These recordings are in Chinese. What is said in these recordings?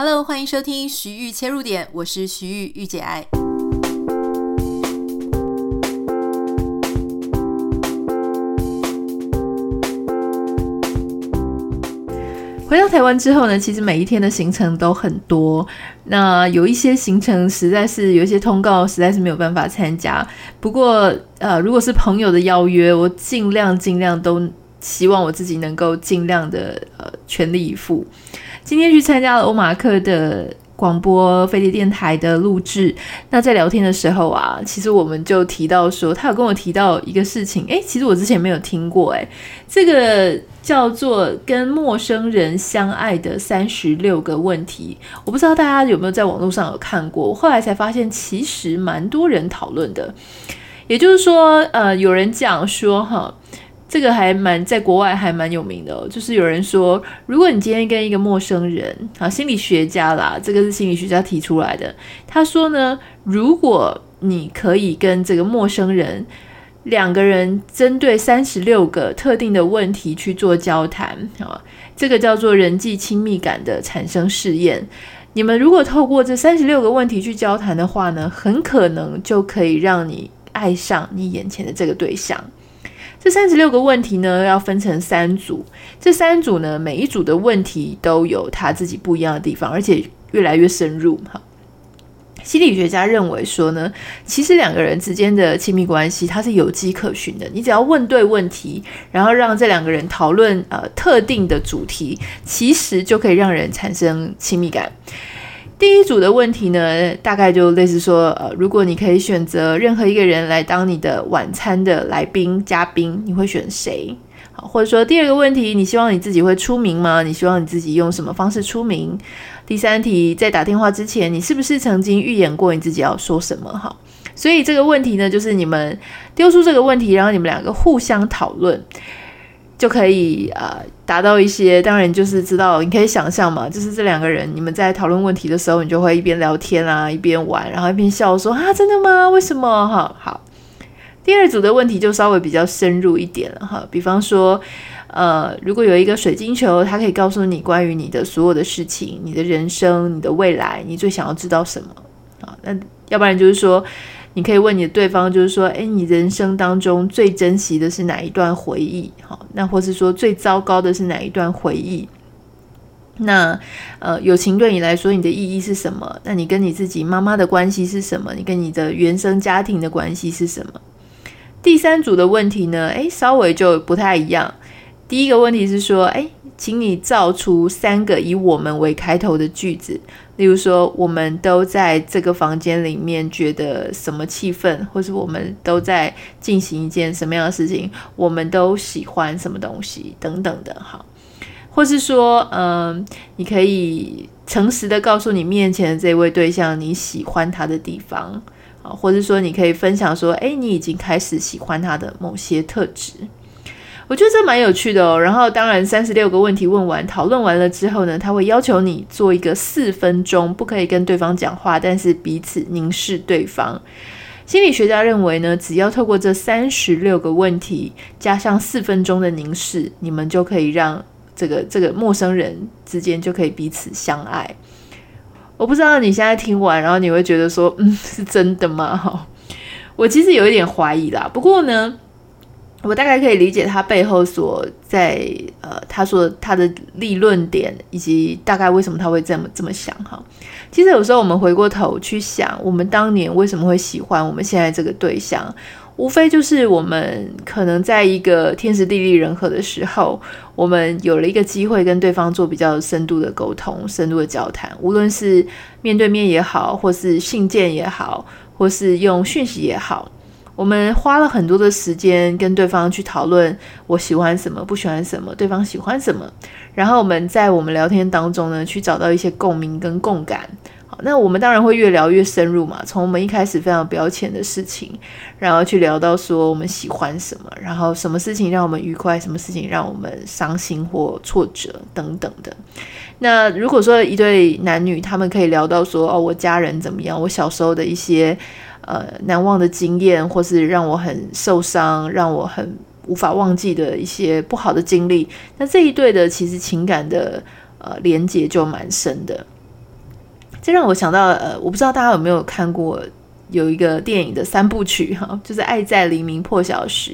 Hello，欢迎收听徐玉切入点，我是徐玉御姐爱。回到台湾之后呢，其实每一天的行程都很多。那有一些行程实在是有一些通告实在是没有办法参加。不过呃，如果是朋友的邀约，我尽量尽量都希望我自己能够尽量的呃全力以赴。今天去参加了欧马克的广播飞碟电台的录制。那在聊天的时候啊，其实我们就提到说，他有跟我提到一个事情，诶，其实我之前没有听过，诶，这个叫做跟陌生人相爱的三十六个问题。我不知道大家有没有在网络上有看过，后来才发现其实蛮多人讨论的。也就是说，呃，有人讲说，哈。这个还蛮在国外还蛮有名的哦，就是有人说，如果你今天跟一个陌生人啊，心理学家啦，这个是心理学家提出来的。他说呢，如果你可以跟这个陌生人两个人针对三十六个特定的问题去做交谈啊，这个叫做人际亲密感的产生试验。你们如果透过这三十六个问题去交谈的话呢，很可能就可以让你爱上你眼前的这个对象。这三十六个问题呢，要分成三组。这三组呢，每一组的问题都有他自己不一样的地方，而且越来越深入。哈，心理学家认为说呢，其实两个人之间的亲密关系，它是有迹可循的。你只要问对问题，然后让这两个人讨论呃特定的主题，其实就可以让人产生亲密感。第一组的问题呢，大概就类似说，呃，如果你可以选择任何一个人来当你的晚餐的来宾嘉宾，你会选谁？好，或者说第二个问题，你希望你自己会出名吗？你希望你自己用什么方式出名？第三题，在打电话之前，你是不是曾经预演过你自己要说什么？哈，所以这个问题呢，就是你们丢出这个问题，然后你们两个互相讨论。就可以呃达到一些，当然就是知道，你可以想象嘛，就是这两个人你们在讨论问题的时候，你就会一边聊天啊，一边玩，然后一边笑说啊，真的吗？为什么？哈，好。第二组的问题就稍微比较深入一点了哈，比方说，呃，如果有一个水晶球，它可以告诉你关于你的所有的事情，你的人生，你的未来，你最想要知道什么啊？那要不然就是说。你可以问你的对方，就是说，诶，你人生当中最珍惜的是哪一段回忆？好，那或是说最糟糕的是哪一段回忆？那呃，友情对你来说，你的意义是什么？那你跟你自己妈妈的关系是什么？你跟你的原生家庭的关系是什么？第三组的问题呢？诶，稍微就不太一样。第一个问题是说，诶，请你造出三个以“我们”为开头的句子。例如说，我们都在这个房间里面觉得什么气氛，或是我们都在进行一件什么样的事情，我们都喜欢什么东西等等的，哈，或是说，嗯，你可以诚实的告诉你面前的这位对象你喜欢他的地方，啊，或者说你可以分享说，诶，你已经开始喜欢他的某些特质。我觉得这蛮有趣的哦。然后，当然，三十六个问题问完、讨论完了之后呢，他会要求你做一个四分钟，不可以跟对方讲话，但是彼此凝视对方。心理学家认为呢，只要透过这三十六个问题，加上四分钟的凝视，你们就可以让这个这个陌生人之间就可以彼此相爱。我不知道你现在听完，然后你会觉得说，嗯，是真的吗？哈，我其实有一点怀疑啦。不过呢。我大概可以理解他背后所在，呃，他说他的立论点，以及大概为什么他会这么这么想哈。其实有时候我们回过头去想，我们当年为什么会喜欢我们现在这个对象，无非就是我们可能在一个天时地利人和的时候，我们有了一个机会跟对方做比较深度的沟通、深度的交谈，无论是面对面也好，或是信件也好，或是用讯息也好。我们花了很多的时间跟对方去讨论我喜欢什么，不喜欢什么，对方喜欢什么，然后我们在我们聊天当中呢，去找到一些共鸣跟共感。好，那我们当然会越聊越深入嘛，从我们一开始非常表浅的事情，然后去聊到说我们喜欢什么，然后什么事情让我们愉快，什么事情让我们伤心或挫折等等的。那如果说一对男女，他们可以聊到说哦，我家人怎么样，我小时候的一些。呃，难忘的经验，或是让我很受伤、让我很无法忘记的一些不好的经历，那这一对的其实情感的呃连结就蛮深的。这让我想到，呃，我不知道大家有没有看过有一个电影的三部曲 哈，就是《爱在黎明破晓时》。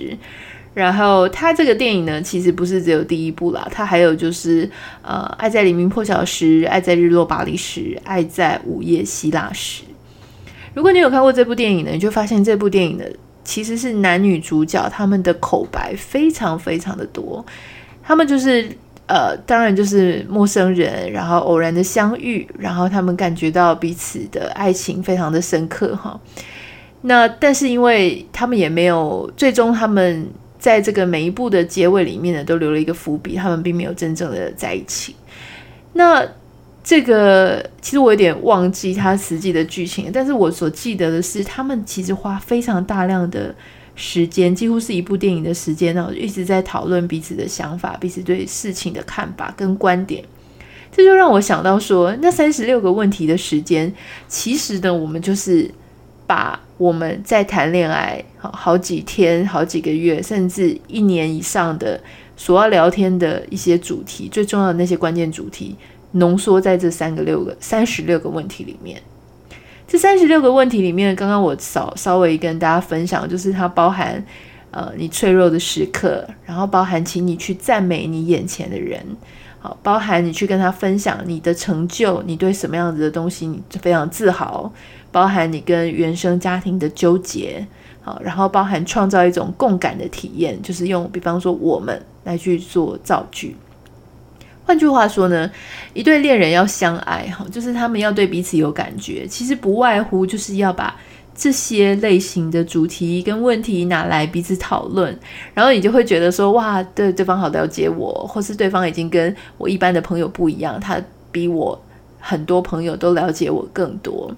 然后它这个电影呢，其实不是只有第一部啦，它还有就是呃，《爱在黎明破晓时》、《爱在日落巴黎时》、《爱在午夜希腊时》。如果你有看过这部电影呢，你就发现这部电影呢，其实是男女主角他们的口白非常非常的多，他们就是呃，当然就是陌生人，然后偶然的相遇，然后他们感觉到彼此的爱情非常的深刻哈。那但是因为他们也没有，最终他们。在这个每一部的结尾里面呢，都留了一个伏笔，他们并没有真正的在一起。那这个其实我有点忘记他实际的剧情，但是我所记得的是，他们其实花非常大量的时间，几乎是一部电影的时间呢，一直在讨论彼此的想法、彼此对事情的看法跟观点。这就让我想到说，那三十六个问题的时间，其实呢，我们就是。把我们在谈恋爱好好几天、好几个月，甚至一年以上的所要聊天的一些主题，最重要的那些关键主题，浓缩在这三个六个三十六个问题里面。这三十六个问题里面，刚刚我稍稍微跟大家分享，就是它包含呃你脆弱的时刻，然后包含请你去赞美你眼前的人，好，包含你去跟他分享你的成就，你对什么样子的东西你非常自豪。包含你跟原生家庭的纠结，好，然后包含创造一种共感的体验，就是用比方说我们来去做造句。换句话说呢，一对恋人要相爱，哈，就是他们要对彼此有感觉，其实不外乎就是要把这些类型的主题跟问题拿来彼此讨论，然后你就会觉得说，哇，对对方好了解我，或是对方已经跟我一般的朋友不一样，他比我很多朋友都了解我更多。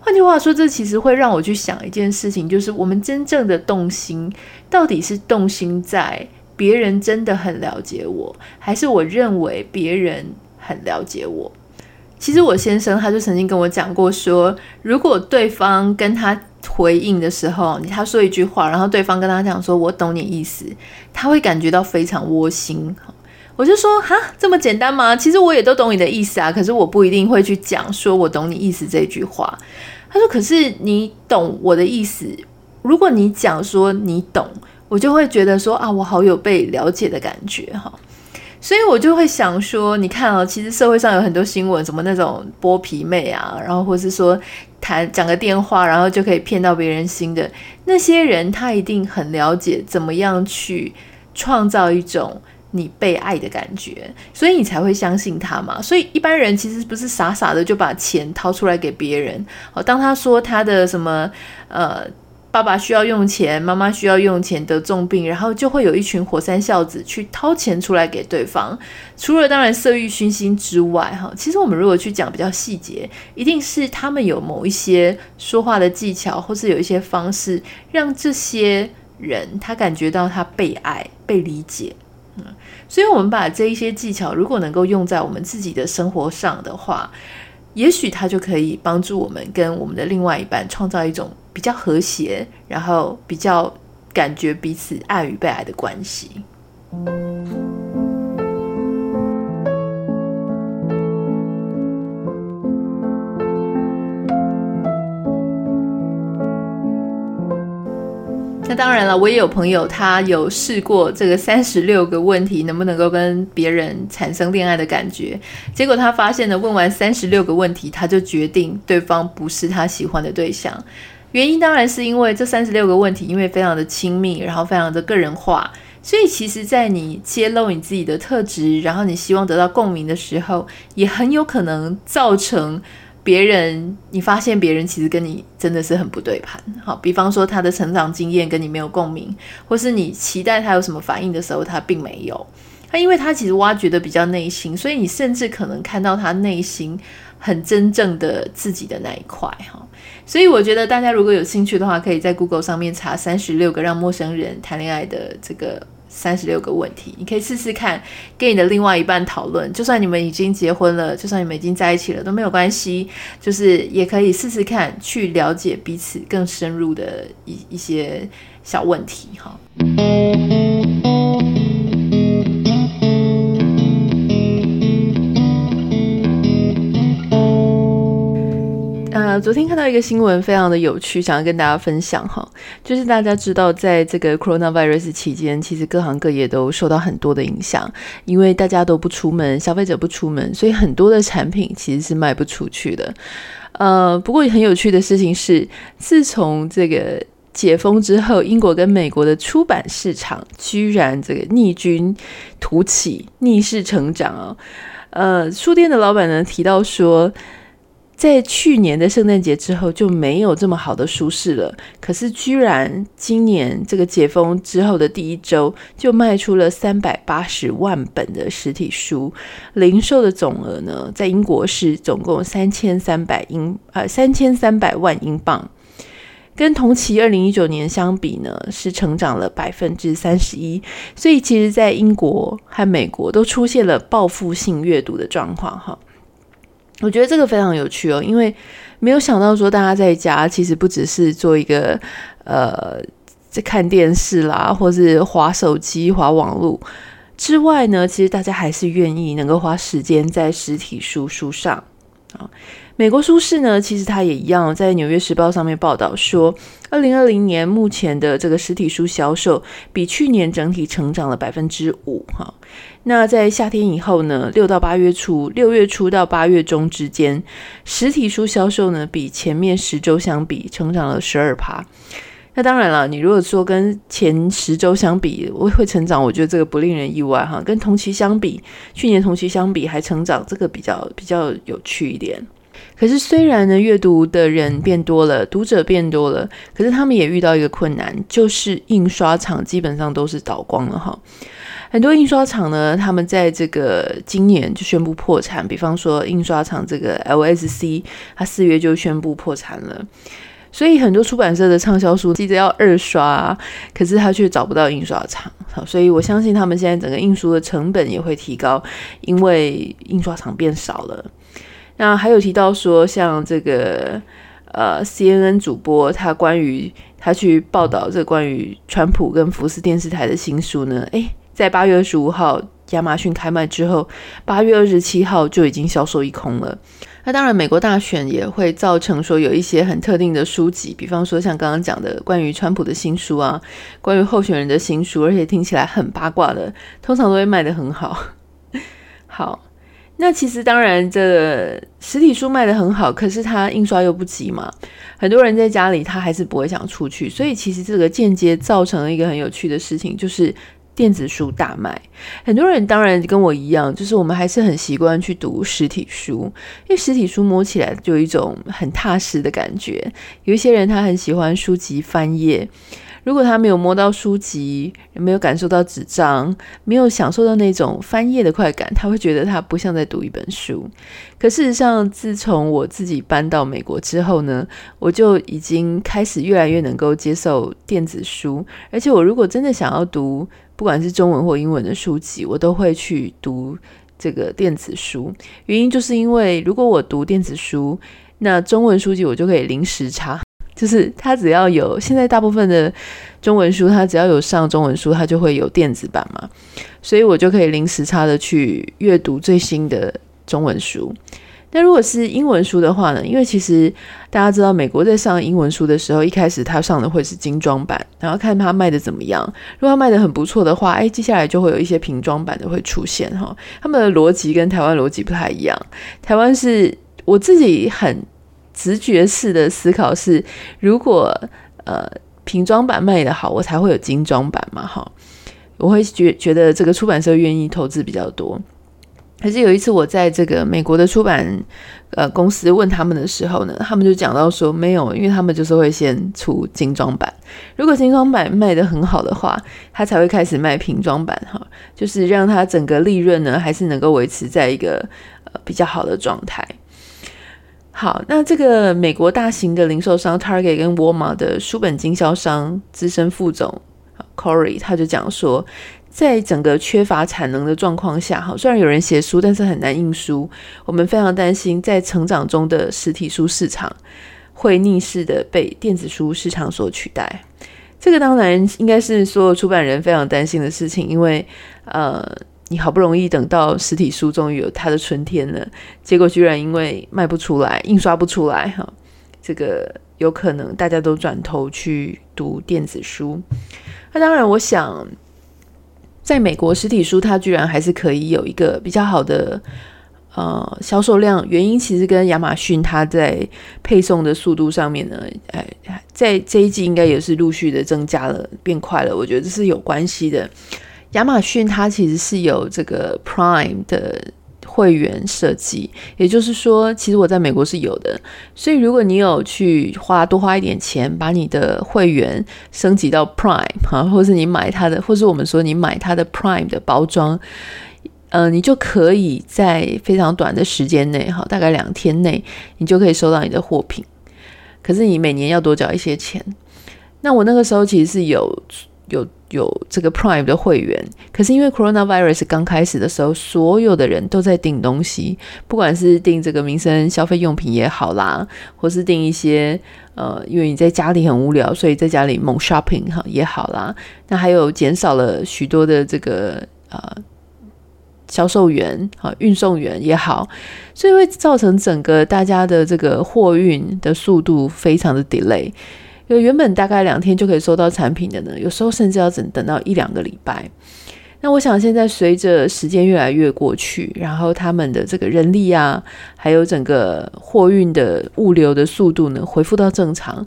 换句话说，这其实会让我去想一件事情，就是我们真正的动心，到底是动心在别人真的很了解我，还是我认为别人很了解我？其实我先生他就曾经跟我讲过说，如果对方跟他回应的时候，他说一句话，然后对方跟他讲说“我懂你意思”，他会感觉到非常窝心。我就说哈，这么简单吗？其实我也都懂你的意思啊，可是我不一定会去讲说我懂你意思这句话。他说：“可是你懂我的意思。如果你讲说你懂，我就会觉得说啊，我好有被了解的感觉哈。所以我就会想说，你看哦，其实社会上有很多新闻，什么那种剥皮妹啊，然后或是说谈讲个电话，然后就可以骗到别人心的那些人，他一定很了解怎么样去创造一种。”你被爱的感觉，所以你才会相信他嘛。所以一般人其实不是傻傻的就把钱掏出来给别人。哦，当他说他的什么呃，爸爸需要用钱，妈妈需要用钱，得重病，然后就会有一群火山孝子去掏钱出来给对方。除了当然色欲熏心之外，哈，其实我们如果去讲比较细节，一定是他们有某一些说话的技巧，或是有一些方式，让这些人他感觉到他被爱、被理解。嗯，所以，我们把这一些技巧，如果能够用在我们自己的生活上的话，也许它就可以帮助我们跟我们的另外一半创造一种比较和谐，然后比较感觉彼此爱与被爱的关系。那当然了，我也有朋友，他有试过这个三十六个问题，能不能够跟别人产生恋爱的感觉？结果他发现呢，问完三十六个问题，他就决定对方不是他喜欢的对象。原因当然是因为这三十六个问题，因为非常的亲密，然后非常的个人化，所以其实，在你揭露你自己的特质，然后你希望得到共鸣的时候，也很有可能造成。别人，你发现别人其实跟你真的是很不对盘。好，比方说他的成长经验跟你没有共鸣，或是你期待他有什么反应的时候，他并没有。他因为他其实挖掘的比较内心，所以你甚至可能看到他内心很真正的自己的那一块。哈，所以我觉得大家如果有兴趣的话，可以在 Google 上面查三十六个让陌生人谈恋爱的这个。三十六个问题，你可以试试看，跟你的另外一半讨论。就算你们已经结婚了，就算你们已经在一起了，都没有关系。就是也可以试试看，去了解彼此更深入的一一些小问题，哈。呃，昨天看到一个新闻，非常的有趣，想要跟大家分享哈。就是大家知道，在这个 coronavirus 期间，其实各行各业都受到很多的影响，因为大家都不出门，消费者不出门，所以很多的产品其实是卖不出去的。呃，不过很有趣的事情是，自从这个解封之后，英国跟美国的出版市场居然这个逆军突起，逆势成长啊。呃，书店的老板呢提到说，在去年的圣诞节之后就没有这么好的舒适了。可是，居然今年这个解封之后的第一周就卖出了三百八十万本的实体书，零售的总额呢，在英国是总共三千三百英呃三千三百万英镑，跟同期二零一九年相比呢，是成长了百分之三十一。所以，其实，在英国和美国都出现了报复性阅读的状况，哈。我觉得这个非常有趣哦，因为没有想到说大家在家其实不只是做一个呃在看电视啦，或是划手机、划网络之外呢，其实大家还是愿意能够花时间在实体书书上啊。美国书市呢，其实它也一样，在《纽约时报》上面报道说，二零二零年目前的这个实体书销售比去年整体成长了百分之五哈。那在夏天以后呢，六到八月初，六月初到八月中之间，实体书销售呢比前面十周相比成长了十二趴。那当然了，你如果说跟前十周相比会会成长，我觉得这个不令人意外哈。跟同期相比，去年同期相比还成长，这个比较比较有趣一点。可是，虽然呢，阅读的人变多了，读者变多了，可是他们也遇到一个困难，就是印刷厂基本上都是倒光了哈。很多印刷厂呢，他们在这个今年就宣布破产。比方说，印刷厂这个 LSC，它四月就宣布破产了。所以，很多出版社的畅销书急着要二刷，可是他却找不到印刷厂。好，所以我相信他们现在整个印书的成本也会提高，因为印刷厂变少了。那还有提到说，像这个呃，CNN 主播他关于他去报道这关于川普跟福斯电视台的新书呢，诶，在八月二十五号亚马逊开卖之后，八月二十七号就已经销售一空了。那当然，美国大选也会造成说有一些很特定的书籍，比方说像刚刚讲的关于川普的新书啊，关于候选人的新书，而且听起来很八卦的，通常都会卖得很好。好。那其实当然，这实体书卖得很好，可是它印刷又不急嘛。很多人在家里，他还是不会想出去，所以其实这个间接造成了一个很有趣的事情，就是电子书大卖。很多人当然跟我一样，就是我们还是很习惯去读实体书，因为实体书摸起来就有一种很踏实的感觉。有一些人他很喜欢书籍翻页。如果他没有摸到书籍，没有感受到纸张，没有享受到那种翻页的快感，他会觉得他不像在读一本书。可事实上，自从我自己搬到美国之后呢，我就已经开始越来越能够接受电子书。而且，我如果真的想要读，不管是中文或英文的书籍，我都会去读这个电子书。原因就是因为，如果我读电子书，那中文书籍我就可以临时查。就是它只要有，现在大部分的中文书，它只要有上中文书，它就会有电子版嘛，所以我就可以零时差的去阅读最新的中文书。那如果是英文书的话呢？因为其实大家知道，美国在上英文书的时候，一开始它上的会是精装版，然后看它卖的怎么样。如果它卖的很不错的话，哎，接下来就会有一些平装版的会出现哈。他们的逻辑跟台湾逻辑不太一样。台湾是我自己很。直觉式的思考是，如果呃平装版卖得好，我才会有精装版嘛，哈，我会觉觉得这个出版社愿意投资比较多。可是有一次我在这个美国的出版呃公司问他们的时候呢，他们就讲到说没有，因为他们就是会先出精装版，如果精装版卖得很好的话，他才会开始卖平装版，哈，就是让他整个利润呢还是能够维持在一个呃比较好的状态。好，那这个美国大型的零售商 Target 跟沃尔玛的书本经销商资深副总 Corey 他就讲说，在整个缺乏产能的状况下，哈，虽然有人写书，但是很难印书。我们非常担心，在成长中的实体书市场会逆势的被电子书市场所取代。这个当然应该是所有出版人非常担心的事情，因为呃。你好不容易等到实体书终于有它的春天了，结果居然因为卖不出来，印刷不出来哈，这个有可能大家都转头去读电子书。那当然，我想在美国实体书它居然还是可以有一个比较好的呃销售量，原因其实跟亚马逊它在配送的速度上面呢，哎，在这一季应该也是陆续的增加了，变快了。我觉得这是有关系的。亚马逊它其实是有这个 Prime 的会员设计，也就是说，其实我在美国是有的。所以如果你有去花多花一点钱，把你的会员升级到 Prime 哈，或是你买它的，或是我们说你买它的 Prime 的包装，呃，你就可以在非常短的时间内哈，大概两天内，你就可以收到你的货品。可是你每年要多缴一些钱。那我那个时候其实是有。有有这个 Prime 的会员，可是因为 Coronavirus 刚开始的时候，所有的人都在订东西，不管是订这个民生消费用品也好啦，或是订一些呃，因为你在家里很无聊，所以在家里猛 shopping 哈也好啦。那还有减少了许多的这个呃销售员啊、运送员也好，所以会造成整个大家的这个货运的速度非常的 delay。原本大概两天就可以收到产品的呢，有时候甚至要等等到一两个礼拜。那我想现在随着时间越来越过去，然后他们的这个人力啊，还有整个货运的物流的速度呢，恢复到正常。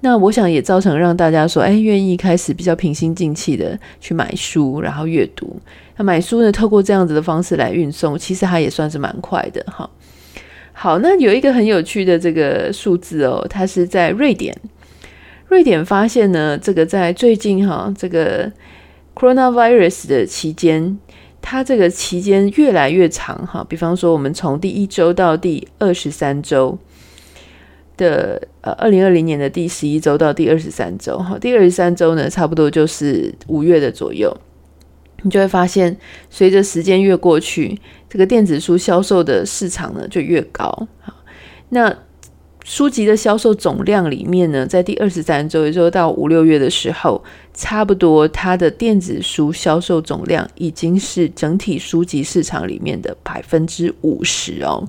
那我想也造成让大家说，哎，愿意开始比较平心静气的去买书，然后阅读。那买书呢，透过这样子的方式来运送，其实它也算是蛮快的哈。好，那有一个很有趣的这个数字哦，它是在瑞典。瑞典发现呢，这个在最近哈，这个 coronavirus 的期间，它这个期间越来越长哈。比方说，我们从第一周到第二十三周的呃，二零二零年的第十一周到第二十三周哈，第二十三周呢，差不多就是五月的左右，你就会发现，随着时间越过去，这个电子书销售的市场呢就越高。好，那。书籍的销售总量里面呢，在第二十三周，也就是到五六月的时候，差不多它的电子书销售总量已经是整体书籍市场里面的百分之五十哦。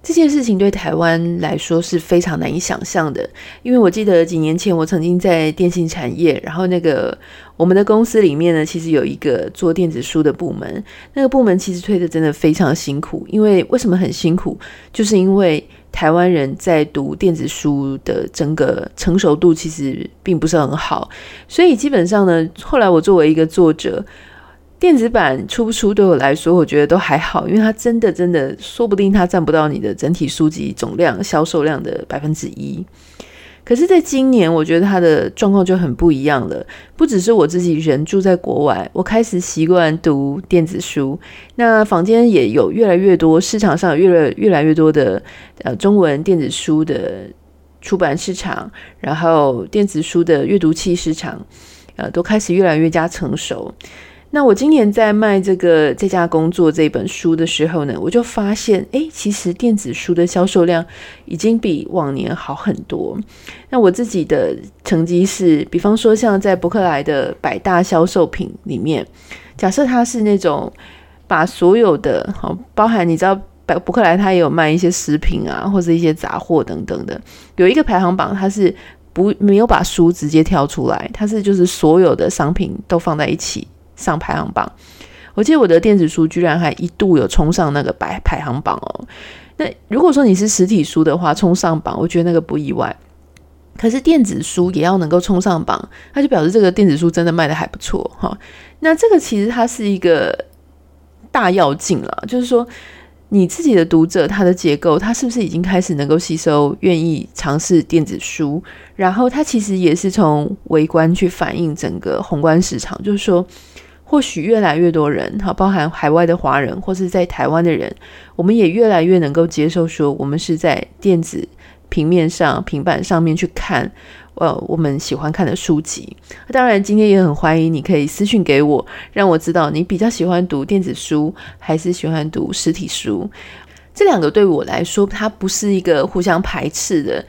这件事情对台湾来说是非常难以想象的，因为我记得几年前我曾经在电信产业，然后那个我们的公司里面呢，其实有一个做电子书的部门，那个部门其实推的真的非常辛苦，因为为什么很辛苦？就是因为台湾人在读电子书的整个成熟度其实并不是很好，所以基本上呢，后来我作为一个作者。电子版出不出对我来说，我觉得都还好，因为它真的真的，说不定它占不到你的整体书籍总量销售量的百分之一。可是，在今年，我觉得它的状况就很不一样了。不只是我自己人住在国外，我开始习惯读电子书。那坊间也有越来越多，市场上越来越来越多的呃中文电子书的出版市场，然后电子书的阅读器市场，呃，都开始越来越加成熟。那我今年在卖这个在家工作这本书的时候呢，我就发现，诶，其实电子书的销售量已经比往年好很多。那我自己的成绩是，比方说像在博客来的百大销售品里面，假设它是那种把所有的，好，包含你知道，百博客来它也有卖一些食品啊，或者一些杂货等等的，有一个排行榜，它是不没有把书直接挑出来，它是就是所有的商品都放在一起。上排行榜，我记得我的电子书居然还一度有冲上那个排排行榜哦。那如果说你是实体书的话，冲上榜，我觉得那个不意外。可是电子书也要能够冲上榜，那就表示这个电子书真的卖得还不错哈。那这个其实它是一个大要进了，就是说你自己的读者他的结构，他是不是已经开始能够吸收，愿意尝试电子书？然后它其实也是从微观去反映整个宏观市场，就是说。或许越来越多人，哈，包含海外的华人或是在台湾的人，我们也越来越能够接受说，我们是在电子平面上、平板上面去看，呃，我们喜欢看的书籍。当然，今天也很欢迎你可以私信给我，让我知道你比较喜欢读电子书还是喜欢读实体书。这两个对我来说，它不是一个互相排斥的。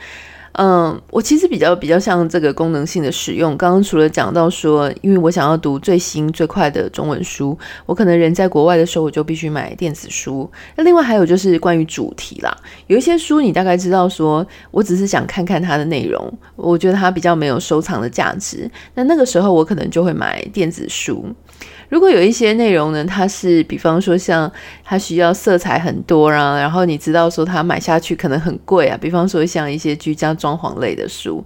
嗯，我其实比较比较像这个功能性的使用。刚刚除了讲到说，因为我想要读最新最快的中文书，我可能人在国外的时候，我就必须买电子书。那另外还有就是关于主题啦，有一些书你大概知道说，我只是想看看它的内容，我觉得它比较没有收藏的价值。那那个时候我可能就会买电子书。如果有一些内容呢，它是比方说像它需要色彩很多啊，然后你知道说它买下去可能很贵啊，比方说像一些居家装潢类的书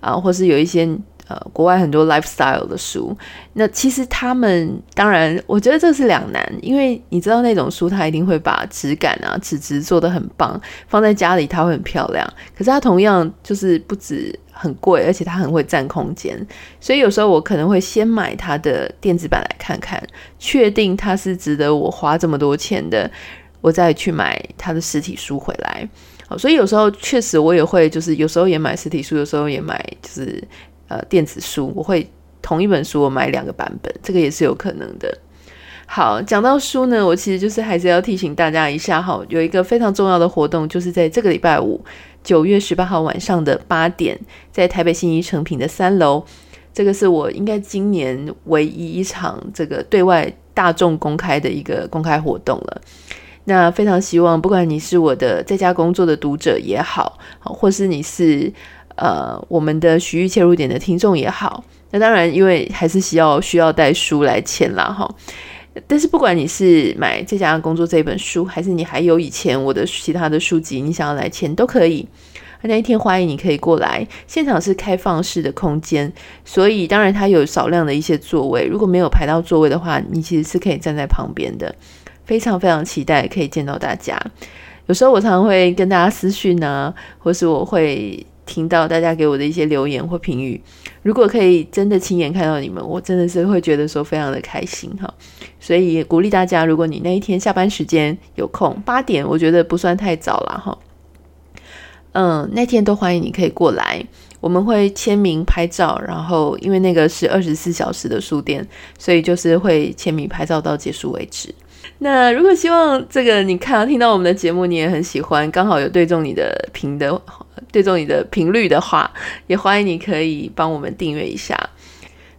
啊，或是有一些呃国外很多 lifestyle 的书，那其实他们当然我觉得这是两难，因为你知道那种书它一定会把质感啊纸质做得很棒，放在家里它会很漂亮，可是它同样就是不止。很贵，而且它很会占空间，所以有时候我可能会先买它的电子版来看看，确定它是值得我花这么多钱的，我再去买它的实体书回来。好，所以有时候确实我也会，就是有时候也买实体书，有时候也买就是呃电子书，我会同一本书我买两个版本，这个也是有可能的。好，讲到书呢，我其实就是还是要提醒大家一下哈，有一个非常重要的活动，就是在这个礼拜五。九月十八号晚上的八点，在台北信义诚品的三楼，这个是我应该今年唯一一场这个对外大众公开的一个公开活动了。那非常希望，不管你是我的在家工作的读者也好，或是你是呃我们的徐玉切入点的听众也好，那当然因为还是需要需要带书来签啦哈。但是不管你是买在家工作这本书，还是你还有以前我的其他的书籍，你想要来签都可以。那一天欢迎你可以过来，现场是开放式的空间，所以当然它有少量的一些座位。如果没有排到座位的话，你其实是可以站在旁边的。非常非常期待可以见到大家。有时候我常常会跟大家私讯啊，或是我会。听到大家给我的一些留言或评语，如果可以真的亲眼看到你们，我真的是会觉得说非常的开心哈。所以鼓励大家，如果你那一天下班时间有空，八点我觉得不算太早了哈。嗯，那天都欢迎你可以过来，我们会签名拍照，然后因为那个是二十四小时的书店，所以就是会签名拍照到结束为止。那如果希望这个你看到听到我们的节目，你也很喜欢，刚好有对中你的评的。对中你的频率的话，也欢迎你可以帮我们订阅一下。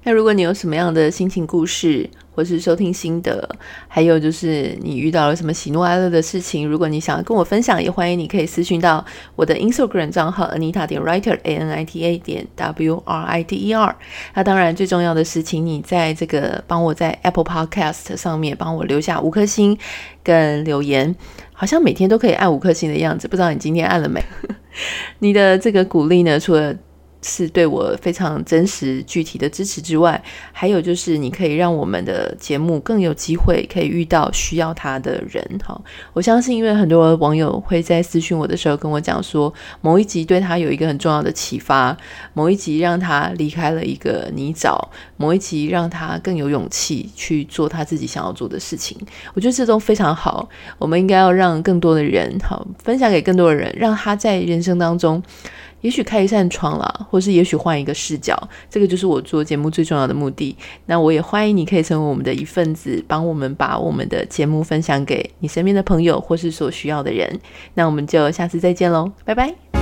那如果你有什么样的心情故事，或是收听心得，还有就是你遇到了什么喜怒哀乐的事情，如果你想要跟我分享，也欢迎你可以私讯到我的 Instagram 账号 Anita 点 Writer A N I T A 点 W R I T E R。那当然最重要的是，请你在这个帮我在 Apple Podcast 上面帮我留下五颗星跟留言，好像每天都可以按五颗星的样子，不知道你今天按了没？你的这个鼓励呢，除了是对我非常真实具体的支持之外，还有就是你可以让我们的节目更有机会可以遇到需要它的人。哈，我相信，因为很多网友会在私讯我的时候跟我讲说，某一集对他有一个很重要的启发，某一集让他离开了一个泥沼，某一集让他更有勇气去做他自己想要做的事情。我觉得这都非常好，我们应该要让更多的人好分享给更多的人，让他在人生当中。也许开一扇窗啦，或是也许换一个视角，这个就是我做节目最重要的目的。那我也欢迎你可以成为我们的一份子，帮我们把我们的节目分享给你身边的朋友或是所需要的人。那我们就下次再见喽，拜拜。